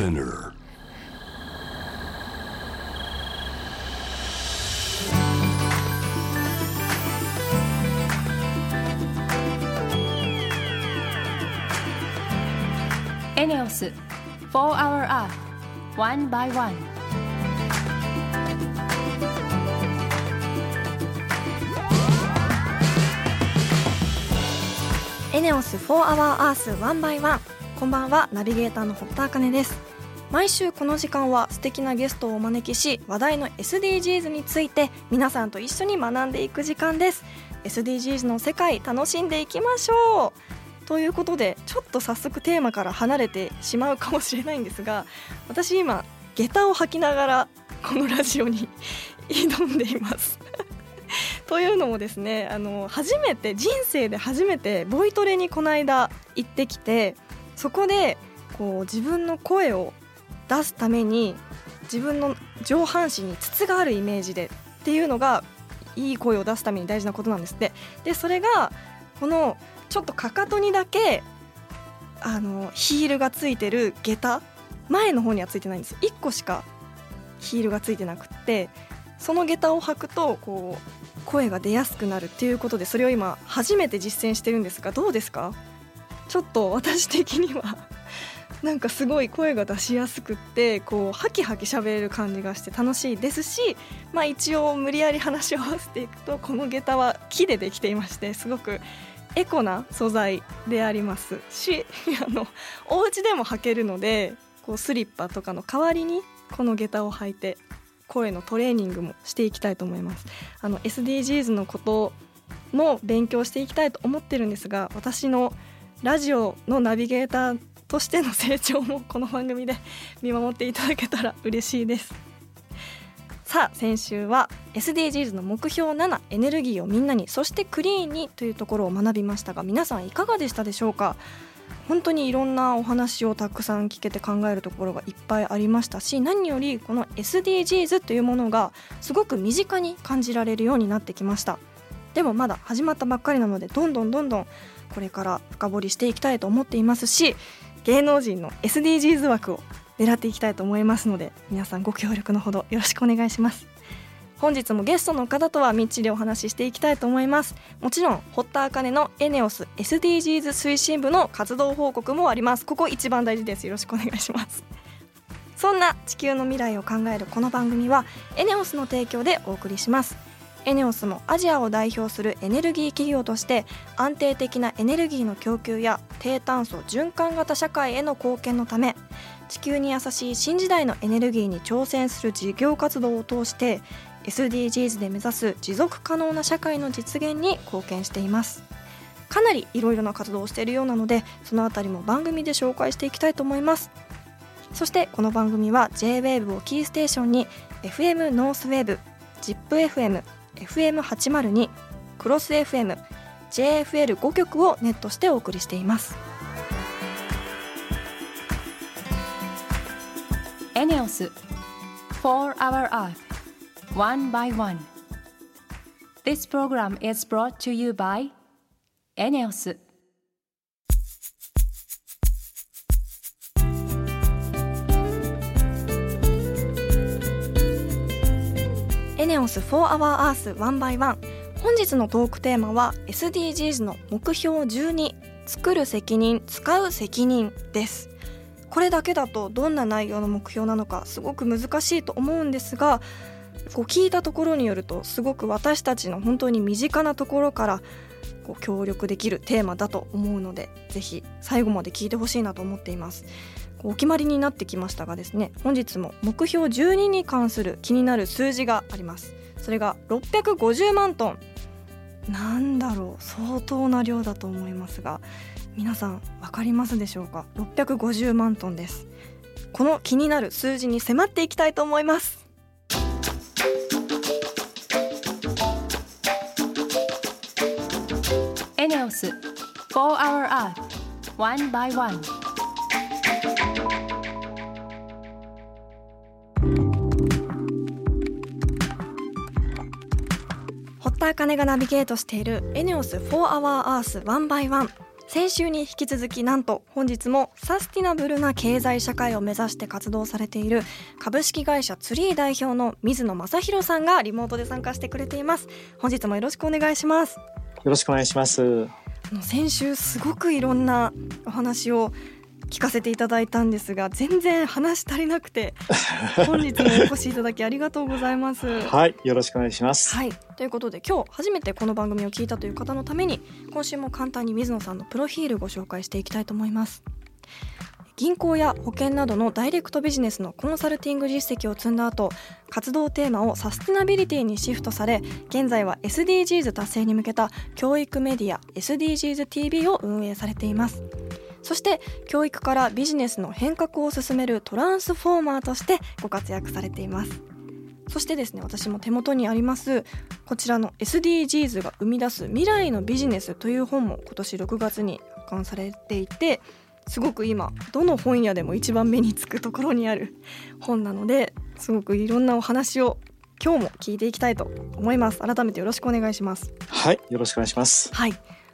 Spinner. エネオス4 Hour Earth One by One エネオス4 Hour Earth 1 by 1こんばんはナビゲーターの堀田茜です毎週この時間は素敵なゲストをお招きし話題の SDGs について皆さんと一緒に学んでいく時間です。SDGs の世界楽しんでいきましょう。ということでちょっと早速テーマから離れてしまうかもしれないんですが私今下駄を履きながらこのラジオに挑んでいます。というのもですねあの初めて人生で初めてボイトレにこの間行ってきてそこでこう自分の声を出すために自分の上半身に筒があるイメージでっていうのがいい声を出すために大事なことなんです。ってでそれがこのちょっとかかとにだけあのヒールがついてる下駄前の方にはついてないんです1個しかヒールがついてなくってその下駄を履くとこう声が出やすくなるっていうことでそれを今初めて実践してるんですがどうですか？ちょっと私的には。なんかすごい声が出しやすくってこうハキハキ喋れる感じがして楽しいですし、まあ、一応無理やり話を合わせていくとこの下駄は木でできていましてすごくエコな素材でありますし あのお家でも履けるのでこうスリッパとかの代わりにこの下駄を履いて声のトレーニングもしていきたいと思います。あの SDGs のことも勉強していきたいと思ってるんですが私のラジオのナビゲーターとしての成長もこの番組で見守っていただけたら嬉しいです。さあ先週は SDGs の目標7エネルギーをみんなにそしてクリーンにというところを学びましたが皆さんいかがでしたでしょうか？本当にいろんなお話をたくさん聞けて考えるところがいっぱいありましたし何よりこの SDGs というものがすごく身近に感じられるようになってきました。でもまだ始まったばっかりなのでどんどんどんどんこれから深掘りしていきたいと思っていますし芸能人の SDGs 枠を狙っていきたいと思いますので皆さんご協力のほどよろしくお願いします。本日もゲストの方とはみっちりお話ししていきたいと思います。もちろん堀田茜のエネオス SDGs 推進部の活動報告もあります。ここ一番大事です。よろしくお願いします。そんな地球の未来を考えるこの番組はエネオスの提供でお送りします。エネオスもアジアを代表するエネルギー企業として安定的なエネルギーの供給や低炭素循環型社会への貢献のため地球に優しい新時代のエネルギーに挑戦する事業活動を通して SDGs で目指す持続可能な社会の実現に貢献しています。かなりいろいろな活動をしているようなのでそのあたりも番組で紹介していきたいと思います。そしてこの番組は JWAVE をキーステーションに FM ノースウェーブ ZIPFM FM802 クロス FM JFL5 曲をネットしてお送りしていますエネオス For Our Earth One by One This program is brought to you by エネオスネオス4 Hour Earth 1 by 1本日のトークテーマは SDGs の目標12作る責任使う責任です。これだけだとどんな内容の目標なのかすごく難しいと思うんですがこう聞いたところによるとすごく私たちの本当に身近なところからこう協力できるテーマだと思うのでぜひ最後まで聞いてほしいなと思っています。お決まりになってきましたがですね本日も目標12に関する気になる数字があります。それが650万トン。なんだろう相当な量だと思いますが皆さん分かりますでしょうか？650万トンです。この気になる数字に迫っていきたいと思います。エネオス4 Hour Earth One by One 田茜がナビゲートしているエネオス4 Hour Earth 1 by 1先週に引き続きなんと本日もサスティナブルな経済社会を目指して活動されている株式会社ツリー代表の水野正弘さんがリモートで参加してくれています。本日もよろしくお願いします。よろしくお願いします。先週すごくいろんなお話を聞かせていただいたんですが全然話足りなくて 本日もお越しいただきありがとうございます。はいよろしくお願いします。はいということで今日初めてこの番組を聞いたという方のために今週も簡単に水野さんのプロフィールご紹介していきたいと思います。銀行や保険などのダイレクトビジネスのコンサルティング実績を積んだ後活動テーマをサステナビリティにシフトされ現在は SDGs 達成に向けた教育メディア SDGsTV を運営されていますそして教育からビジネスの変革を進めるトランスフォーマーとしてご活躍されています。そしてですね私も手元にありますこちらの SDGs が生み出す未来のビジネスという本も今年6月に保管されていてすごく今どの本屋でも一番目につくところにある本なのですごくいろんなお話を今日も聞いていきたいと思います。改めてよろしくお願いします。はいよろしくお願いします。はい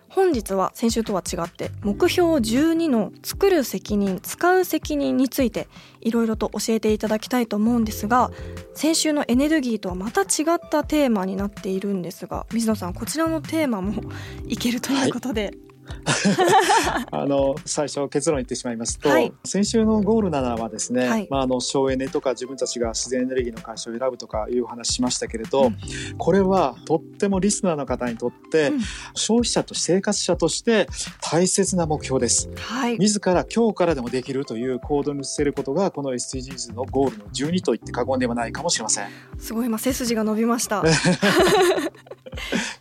本日は先週とは違って目標12の作る責任使う責任についていろいろと教えていただきたいと思うんですが先週のエネルギーとはまた違ったテーマになっているんですが水野さんこちらのテーマも いけるということで、あの最初結論言ってしまいますと、はい、先週のゴール7はですね、はい、まあ、あの省エネとか自分たちが自然エネルギーの会社を選ぶとかいう話しましたけれど、うん、これはとってもリスナーの方にとって、うん、消費者と生活者として大切な目標です、はい、自ら今日からでもできるという行動に移せることがこの SDGs のゴールの12と言って過言ではないかもしれません。すごい。今背筋が伸びました。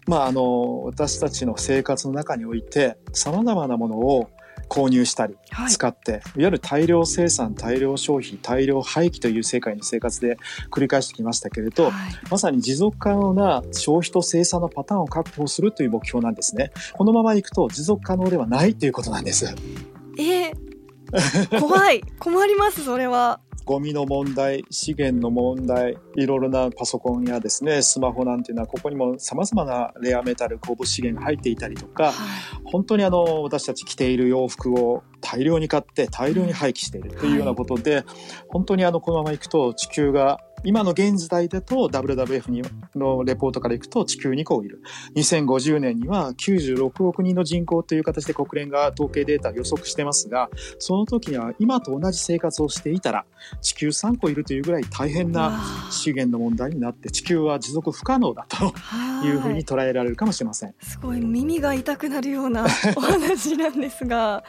まああの私たちの生活の中においてさまざまなものを購入したり使って、はい、いわゆる大量生産大量消費大量廃棄という世界の生活で繰り返してきましたけれど、はい、まさに持続可能な消費と生産のパターンを確保するという目標なんですね。このままいくと持続可能ではないということなんです。えー、怖い。困りますそれはゴミの問題資源の問題いろいろなパソコンやですねスマホなんていうのはここにもさまざまなレアメタル鉱物資源が入っていたりとか、はい、本当にあの私たち着ている洋服を大量に買って大量に廃棄しているというようなことで、はい、本当にあのこのままいくと地球が今の現時代だと WWF にのレポートからいくと地球2個いる。2050年には96億人の人口という形で国連が統計データを予測してますが、その時には今と同じ生活をしていたら地球3個いるというぐらい大変な資源の問題になって地球は持続不可能だというふうに捉えられるかもしれません。すごい耳が痛くなるようなお話なんですが。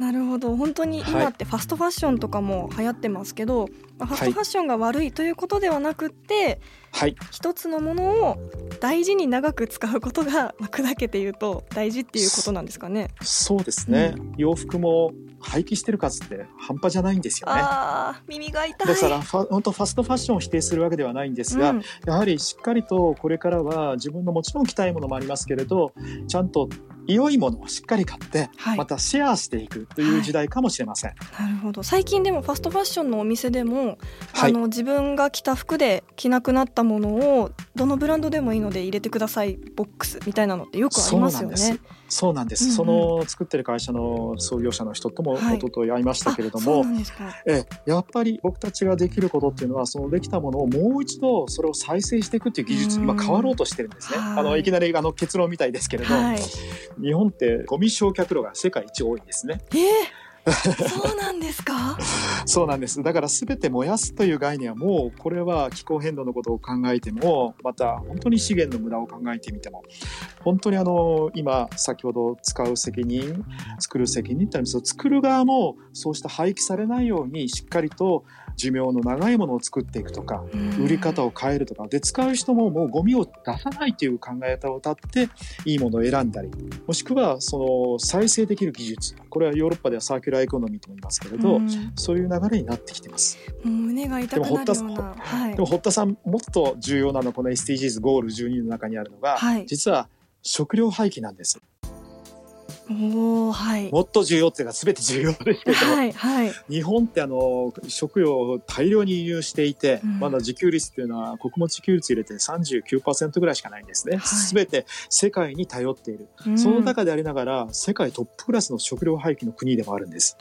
なるほど。本当に今ってファストファッションとかも流行ってますけど、はい、ファストファッションが悪いということではなくて、はい、一つのものを大事に長く使うことが、まあ、砕けて言うと大事っていうことなんですかね。そうですね、うん、洋服も廃棄してる数って半端じゃないんですよね。あ耳が痛い。だから本当ファストファッションを否定するわけではないんですが、うん、やはりしっかりとこれからは自分のもちろん着たいものもありますけれどちゃんと良いものをしっかり買って、はい、またシェアしていくという時代かもしれません、はい、なるほど。最近でもファストファッションのお店でも、はい、あの自分が着た服で着なくなったものをどのブランドでもいいので入れてくださいボックスみたいなのってよくありますよね。そうなんです。その作ってる会社の創業者の人とも一昨日会いましたけれども、えやっぱり僕たちができることっていうのはそのできたものをもう一度それを再生していくっていう技術今変わろうとしてるんですね。あのいきなりあの結論みたいですけれど、はい、日本ってゴミ焼却量が世界一多いんですね。えーそうなんですか？そうなんです。だから全て燃やすという概念はもうこれは気候変動のことを考えてもまた本当に資源の無駄を考えてみても本当にあの今先ほど使う責任作る責任ってあるんですけど作る側もそうした廃棄されないようにしっかりと寿命の長いものを作っていくとか、売り方を変えるとか、で、使う人ももうゴミを出さないという考え方を立って、いいものを選んだり、もしくは、その、再生できる技術。これはヨーロッパではサーキュラーエコノミーとも言いますけれど、そういう流れになってきてます。胸が痛くなるような。はい、でも、堀田さん、もっと重要なのは、この SDGs ゴール12の中にあるのが、はい、実は食料廃棄なんです。おはいもっと重要っていうか全て重要ですけど、はいはい日本ってあの食料を大量に輸入していて、うんまだ自給率っていうのは穀物自給率入れて39%ぐらいしかないんですね。はいすべて世界に頼っている。うんその中でありながら世界トップクラスの食料廃棄の国でもあるんです。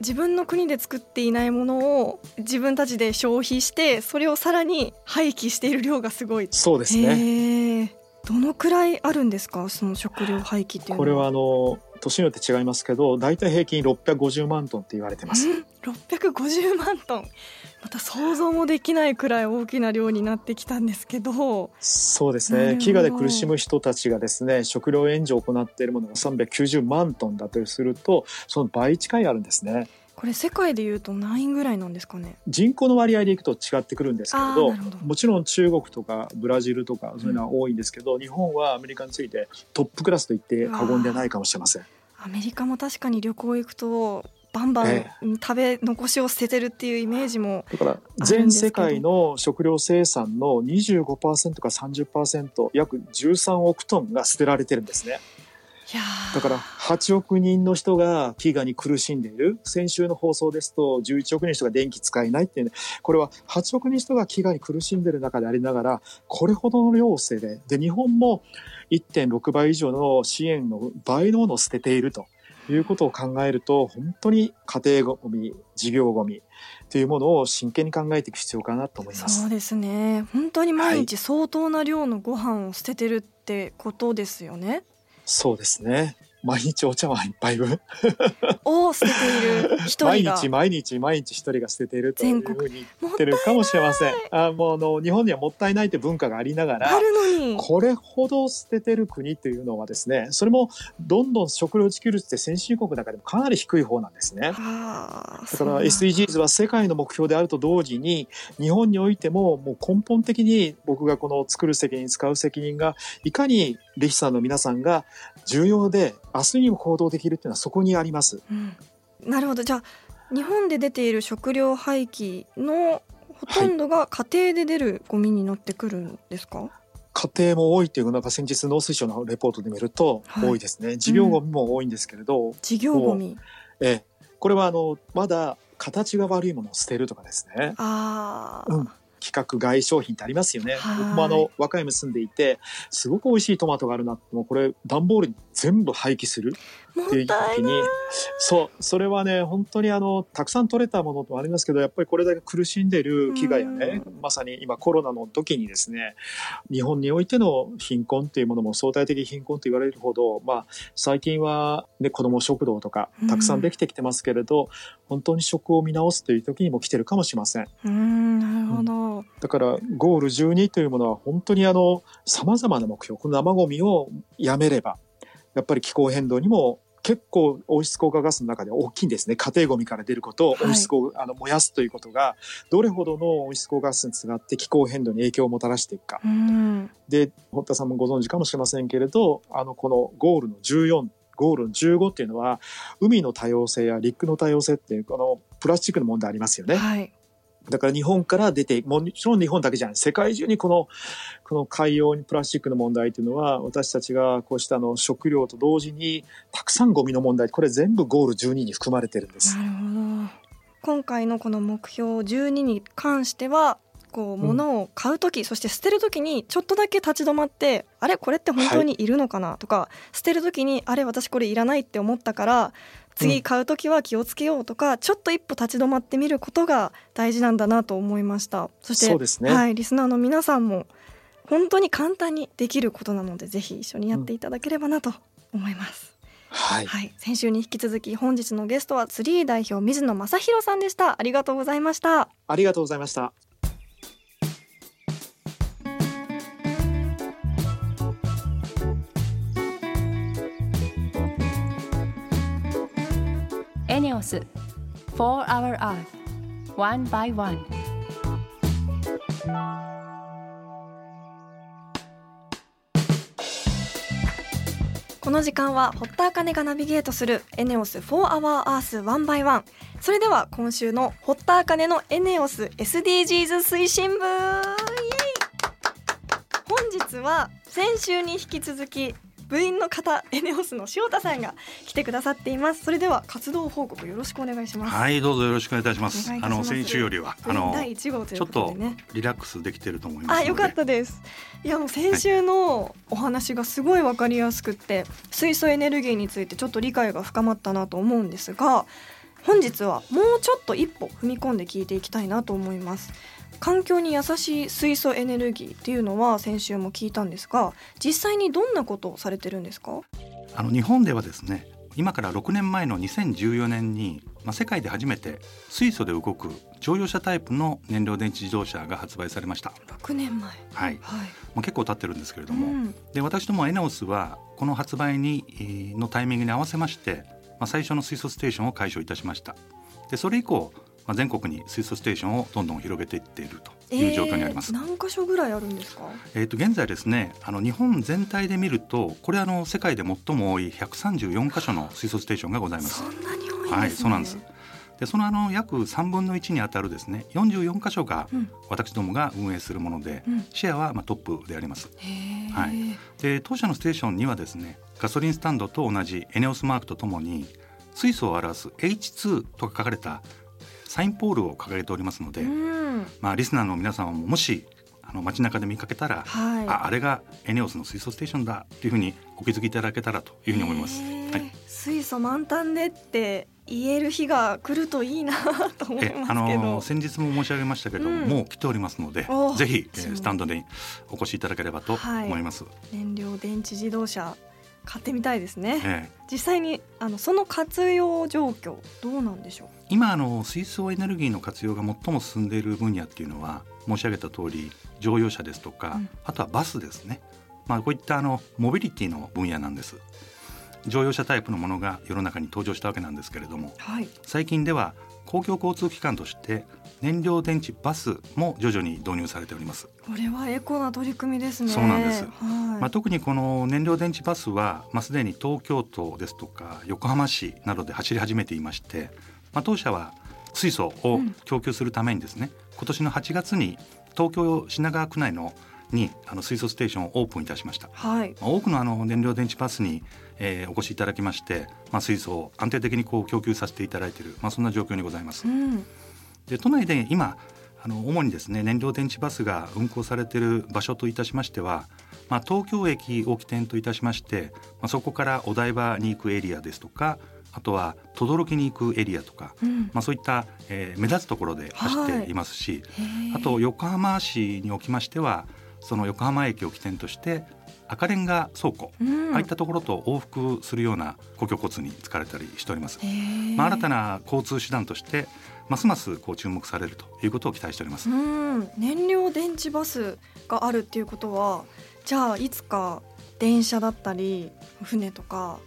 自分の国で作っていないものを自分たちで消費してそれをさらに廃棄している量がすごいそうですね。へえどのくらいあるんですか？その食料廃棄っていうのこれはあの年によって違いますけど、大体平均650万トンって言われてます。うん？650万トンまた想像もできないくらい大きな量になってきたんですけどそうですね。飢餓で苦しむ人たちがですね、食料援助を行っているものが390万トンだとすると、その倍近いあるんですね。これ世界でいうと何位ぐらいなんですかね？人口の割合でいくと違ってくるんですけれどもちろん中国とかブラジルとかそういうのは多いんですけど、日本はアメリカについてトップクラスと言って過言ではないかもしれません。アメリカも確かに旅行行くとバンバンえ食べ残しを捨ててるっていうイメージもだから全世界の食料生産の25%か30%約13億トンが捨てられてるんですね。だから8億人の人が飢餓に苦しんでいる。先週の放送ですと11億人の人が電気使えないっていうね。これは8億人の人が飢餓に苦しんでいる中でありながら、これほどの量を捨てて、で、日本も1.6倍以上の支援の倍のものを捨てているということを考えると、本当に家庭ゴミ、事業ゴミというものを真剣に考えていく必要かなと思います。そうですね本当に毎日相当な量のご飯を捨ててるってことですよね、そうですね。毎日お茶碗一杯分。を捨てている一毎人が日毎日毎日一人が捨てているというふうにもっってるかもしれません。あもうあの日本にはもったいないって文化がありながらあ、るのにこれほど捨ててる国というのはですね、それもどんどん食料自給率って先進国の中でもかなり低い方なんですね。だから SDGs は世界の目標であると同時に日本においてももう根本的に僕がこの作る責任使う責任がいかにリヒさんの皆さんが重要で明日にも行動できるっていうのはそこにあります。うん。なるほど。じゃあ日本で出ている食料廃棄のほとんどが家庭で出るゴミになってくるんですか、家庭も多いっていうのが先日農水省のレポートで見るとはい。多いですね。事業ゴミも多いんですけれど、事業ゴミ。ええ、これはあのまだ形が悪いものを捨てるとかですね。ああ、うん規格外商品ってありますよね。はい僕もあの和歌山に住んでいてすごく美味しいトマトがあるなってもうこれ段ボールに全部廃棄するもっっていう時にそうそれはね本当にあのたくさん取れたものもありますけどやっぱりこれだけ苦しんでる飢餓やねうんまさに今コロナの時にですね日本においての貧困っていうものも相対的貧困と言われるほど、まあ、最近は、ね、子ども食堂とかたくさんできてきてますけれど、本当に食を見直すという時にも来てるかもしれません。うーんなるほど、だからゴール12というものは本当にあの様々な目標この生ゴミをやめればやっぱり気候変動にも結構温室効果ガスの中では大きいんですね家庭ゴミから出ることを温室効、あの燃やすということがどれほどの温室効果ガスにつながって気候変動に影響をもたらしていくかうんで堀田さんもご存知かもしれませんけれどあのこのゴールの14ゴールの15っていうのは海の多様性や陸の多様性っていうこのプラスチックの問題ありますよね。はいだから日本から出て、もちろん日本だけじゃない、世界中にこの、この海洋にプラスチックの問題というのは、私たちがこうしたあの食料と同時に、たくさんゴミの問題、これ全部ゴール12に含まれてるんです。なるほど。今回のこの目標12に関してはこう物を買う時、そして捨てる時にちょっとだけ立ち止まってあれ？これって本当にいるのかな？とか、捨てる時にあれ？私これいらないって思ったから次買う時は気をつけようとか、ちょっと一歩立ち止まってみることが大事なんだなと思いました。そしてね。はい、リスナーの皆さんも本当に簡単にできることなのでぜひ一緒にやっていただければなと思います、はい。はい、先週に引き続き本日のゲストはツリー代表水野正弘さんでした。ありがとうございました。ありがとうございました。エネオス。For Our Earth One by One. この時間は堀田茜がナビゲートするエネオス4 Hour Earth One by One それでは今週の堀田茜のエネオス SDGs 推進部。本日は先週に引き続き部員の方エネオスの塩田さんが来てくださっています。それでは活動報告よろしくお願いします。はいどうぞよろしくお願いいたします。あの先週よりはあの第一号というちょっことでね。とリラックスできてると思いますあよかったです。いやもう先週のお話がすごいわかりやすくって水素エネルギーについてちょっと理解が深まったなと思うんですが本日はもうちょっと一歩踏み込んで聞いていきたいなと思います環境に優しい水素エネルギーっていうのは先週も聞いたんですが実際にどんなことをされてるんですか？あの日本ではですね今から6年前の2014年に、まあ、世界で初めて水素で動く乗用車タイプの燃料電池自動車が発売されました。6年前。はい、はい。もう結構経ってるんですけれども、うん。で私どもエネオスはこの発売にえーのタイミングに合わせまして、まあ、最初の水素ステーションを開所いたしました。でそれ以降、まあ、全国に水素ステーションをどんどん広げていっているという状況にあります。えー何箇所ぐらいあるんですか？えー、と現在ですねあの日本全体で見るとこれあの世界で最も多い134箇所の水素ステーションがございます。そ。んなに多いね。はいそうなんです。でそのあの約3分の1にあたるですね44箇所がうん。私どもが運営するもので、うん。シェアはまあトップであります。はい。で当社のステーションにはですねガソリンスタンドと同じエネオスマークとともに水素を表す H2 と書かれたサインポールを掲げておりますので、うん。まあ、リスナーの皆さんももしあの街中で見かけたら、はい。ああれがエネオスの水素ステーションだというふうにお気づきいただけたらというふうに思います。はい。水素満タンでって言える日が来るといいなと思いえますけあのど。先日も申し上げましたけども、うん。もう来ておりますのでおぜひ、えースタンドでお越しいただければと思います。燃料電池自動車買ってみたいですね。ええ実際にあのその活用状況どうなんでしょ今あの水素エネルギーの活用が最も進んでいる分野っていうのは申し上げた通り乗用車ですとか、うんあとはバスですね、まあ、こういったあのモビリティの分野なんです乗用車タイプのものが世の中に登場したわけなんですけれどもう。はい。最近では公共交通機関として燃料電池バスも徐々に導入されております、これはエコな取り組みですね。そうなんですはい。まあ、特にこの燃料電池バスは、まあ、すでに東京都ですとか横浜市などで走り始めていまして、まあ、当社は水素を供給するためにですね、今年の8月に東京品川区内のにあの水素ステーションをオープンいたしました。はい。まあ多くのあの燃料電池バスに、えーお越しいただきまして、まあ、水素を安定的にこう供給させていただいている、まあ、そんな状況にございますう。ん。で都内で今あの主にですね燃料電池バスが運行されている場所といたしましては、まあ、東京駅を起点といたしまして、まあ、そこからお台場に行くエリアですとかあとは轟に行くエリアとか、うん。まあ、そういった、えー目立つところで走っていますし、あと横浜市におきましてはその横浜駅を起点として赤レンガ倉庫、うん。ああいったところと往復するような公共交通に使われたりしております。まあ、新たな交通手段としてますますこう注目されるということを期待しております。うん、燃料電池バスがあるっていうことはじゃあいつか電車だったり船とか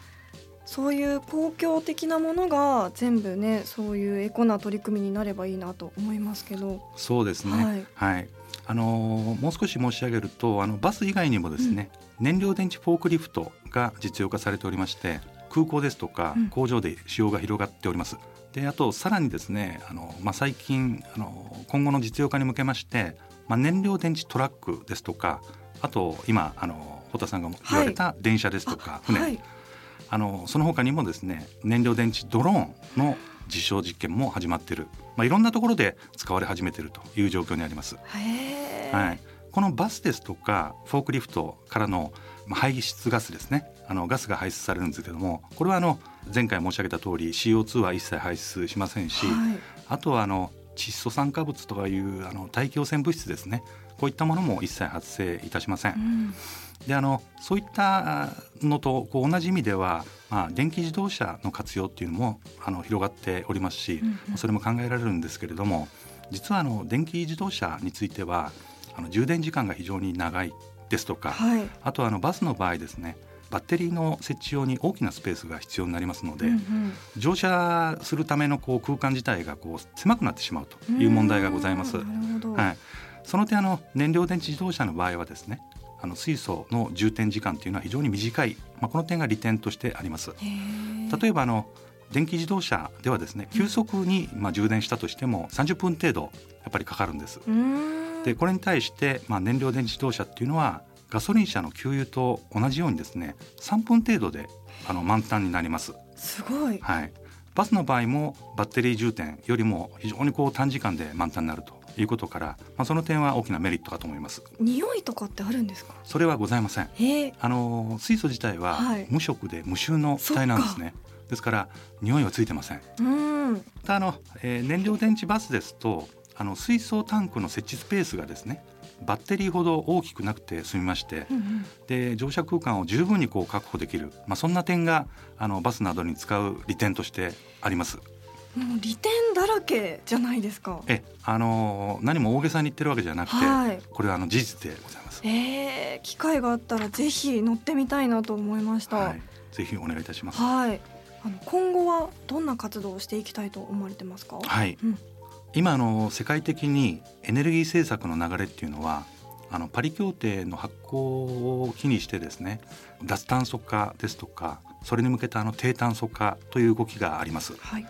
そういう公共的なものが全部ねそういうエコな取り組みになればいいなと思いますけどそうですね。はい。あのーもう少し申し上げると、あのバス以外にもですね、燃料電池フォークリフトが実用化されておりまして、空港ですとかうん。工場で使用が広がっております。で、あとさらにですね、あのまあ最近あの今後の実用化に向けまして、まあ燃料電池トラックですとか、あと今あの堀田さんが言われた電車ですとか、船、はい、あのその他にもですね燃料電池ドローンの実証実験も始まっている、まあ、いろんなところで使われ始めているという状況にあります。はい、このバスですとかフォークリフトからのまあ排出ガスですね。あのガスが排出されるんですけどもこれはあの前回申し上げた通り CO2 は一切排出しませんし、はい。あとはあの窒素酸化物とかいうあの大気汚染物質ですね。こういったものも一切発生いたしません。うんであのそういったのとこう同じ意味では、まあ、電気自動車の活用っていうのもあの広がっておりますし、うんうん。それも考えられるんですけれども実はあの電気自動車についてはあの充電時間が非常に長いですとか、はい。あとはあのバスの場合ですねバッテリーの設置用に大きなスペースが必要になりますので、うんうん。乗車するためのこう空間自体がこう狭くなってしまうという問題がございます。うんなるほど、はい、その点あの燃料電池自動車の場合はですねあの水素の充填時間というのは非常に短い、まあ、この点が利点としてあります。例えばあの電気自動車ではですね急速にまあ充電したとしても30分程度やっぱりかかるんです。でこれに対してまあ燃料電池自動車っていうのはガソリン車の給油と同じようにですね3分程度であの満タンになります。すごい、はい、バスの場合もバッテリー充填よりも非常にこう短時間で満タンになるということから、まあ、その点は大きなメリットかと思います。匂いとかってあるんですか？それはございません。あの水素自体は無色で無臭の気体なんですね、はい、ですから匂いはついてません。うん。あの、えー、燃料電池バスですとあの水素タンクの設置スペースがですねバッテリーほど大きくなくて済みまして、うんうん、で乗車空間を十分にこう確保できる、まあ、そんな点があのバスなどに使う利点としてあります。もう利点だらけじゃないですか。え、あの何も大げさに言ってるわけじゃなくて、はい、これはあの事実でございます。えー、機会があったらぜひ乗ってみたいなと思いました。はい、ぜひお願いいたします。はい。あの今後はどんな活動をしていきたいと思われてますか？はい。うん、今の世界的にエネルギー政策の流れっていうのはあのパリ協定の発行を機にしてですね脱炭素化ですとかそれに向けたあの低炭素化という動きがあります。はい、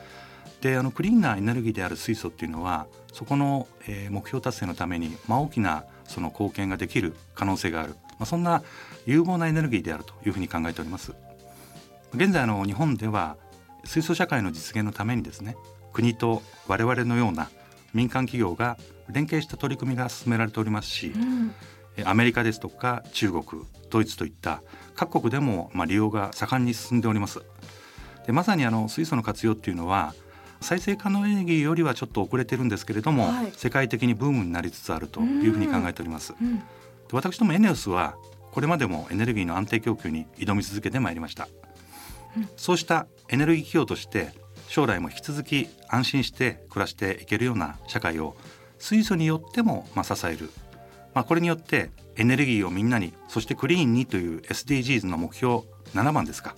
であのクリーンなエネルギーである水素っていうのはそこの、えー、目標達成のために、まあ、大きなその貢献ができる可能性がある、まあ、そんな有望なエネルギーであるというふうに考えております。現在の日本では水素社会の実現のためにですね国と我々のような民間企業が連携した取り組みが進められておりますし、うん、アメリカですとか中国ドイツといった各国でもまあ利用が盛んに進んでおります。でまさにあの水素の活用っていうのは再生可能エネルギーよりはちょっと遅れてるんですけれども、はい、世界的にブームになりつつあるというふうに考えております、うん、で私どもエネオスはこれまでもエネルギーの安定供給に挑み続けてまいりました、うん、そうしたエネルギー企業として将来も引き続き安心して暮らしていけるような社会を水素によってもまあ支える、まあ、これによってエネルギーをみんなにそしてクリーンにという SDGs の目標7番ですか。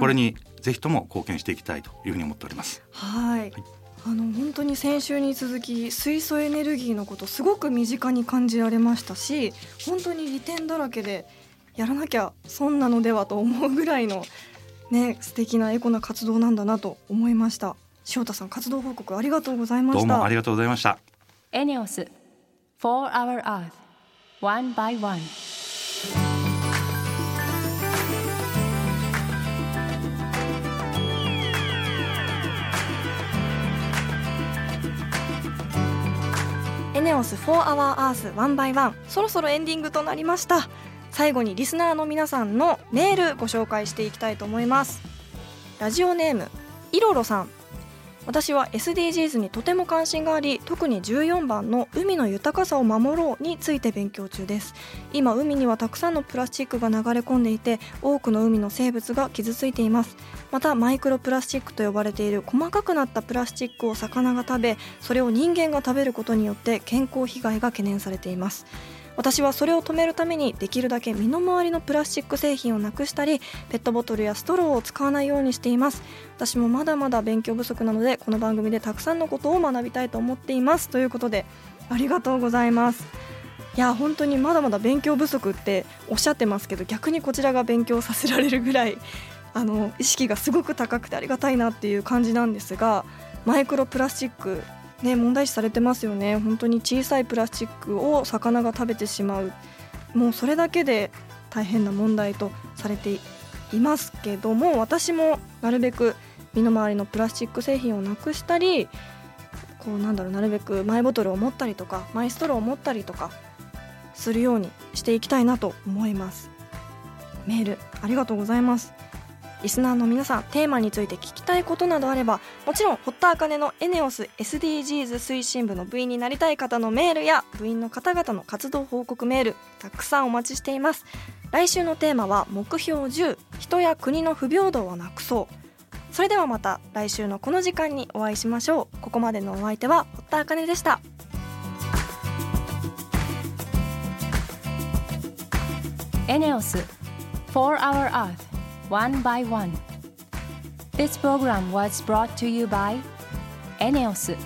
これにぜひとも貢献していきたいというふうに思っております。はい、はい。あの本当に先週に続き水素エネルギーのことすごく身近に感じられましたし本当に利点だらけでやらなきゃ損なのではと思うぐらいのね素敵なエコな活動なんだなと思いました。塩田さん活動報告ありがとうございました。どうもありがとうございました。エネオス For Our Earth One by One ネオス4 Our Earth One by One. そろそろエンディングとなりました。最後にリスナーの皆さんのメールご紹介していきたいと思います。ラジオネームいろろさん。私は SDGs にとても関心があり特に14番の海の豊かさを守ろうについて勉強中です。今海にはたくさんのプラスチックが流れ込んでいて多くの海の生物が傷ついています。またマイクロプラスチックと呼ばれている細かくなったプラスチックを魚が食べそれを人間が食べることによって健康被害が懸念されています。私はそれを止めるためにできるだけ身の回りのプラスチック製品をなくしたりペットボトルやストローを使わないようにしています。私もまだまだ勉強不足なのでこの番組でたくさんのことを学びたいと思っています。ということでありがとうございます。いや本当にまだまだ勉強不足っておっしゃってますけど逆にこちらが勉強させられるぐらいあの意識がすごく高くてありがたいなっていう感じなんですがマイクロプラスチックね、問題視されてますよね。本当に小さいプラスチックを魚が食べてしまう。もうそれだけで大変な問題とされていますけども私もなるべく身の回りのプラスチック製品をなくしたりこうなんだろうなるべくマイボトルを持ったりとかマイストローを持ったりとかするようにしていきたいなと思います。メールありがとうございます。リスナーの皆さんテーマについて聞きたいことなどあればもちろん堀田茜のエネオス SDGs 推進部の部員になりたい方のメールや部員の方々の活動報告メールたくさんお待ちしています。来週のテーマは目標10人や国の不平等をなくそう。それではまた来週のこの時間にお会いしましょう。ここまでのお相手は堀田茜でした。エネオス4 Hour Earth one by one. This program was brought to you by ENEOS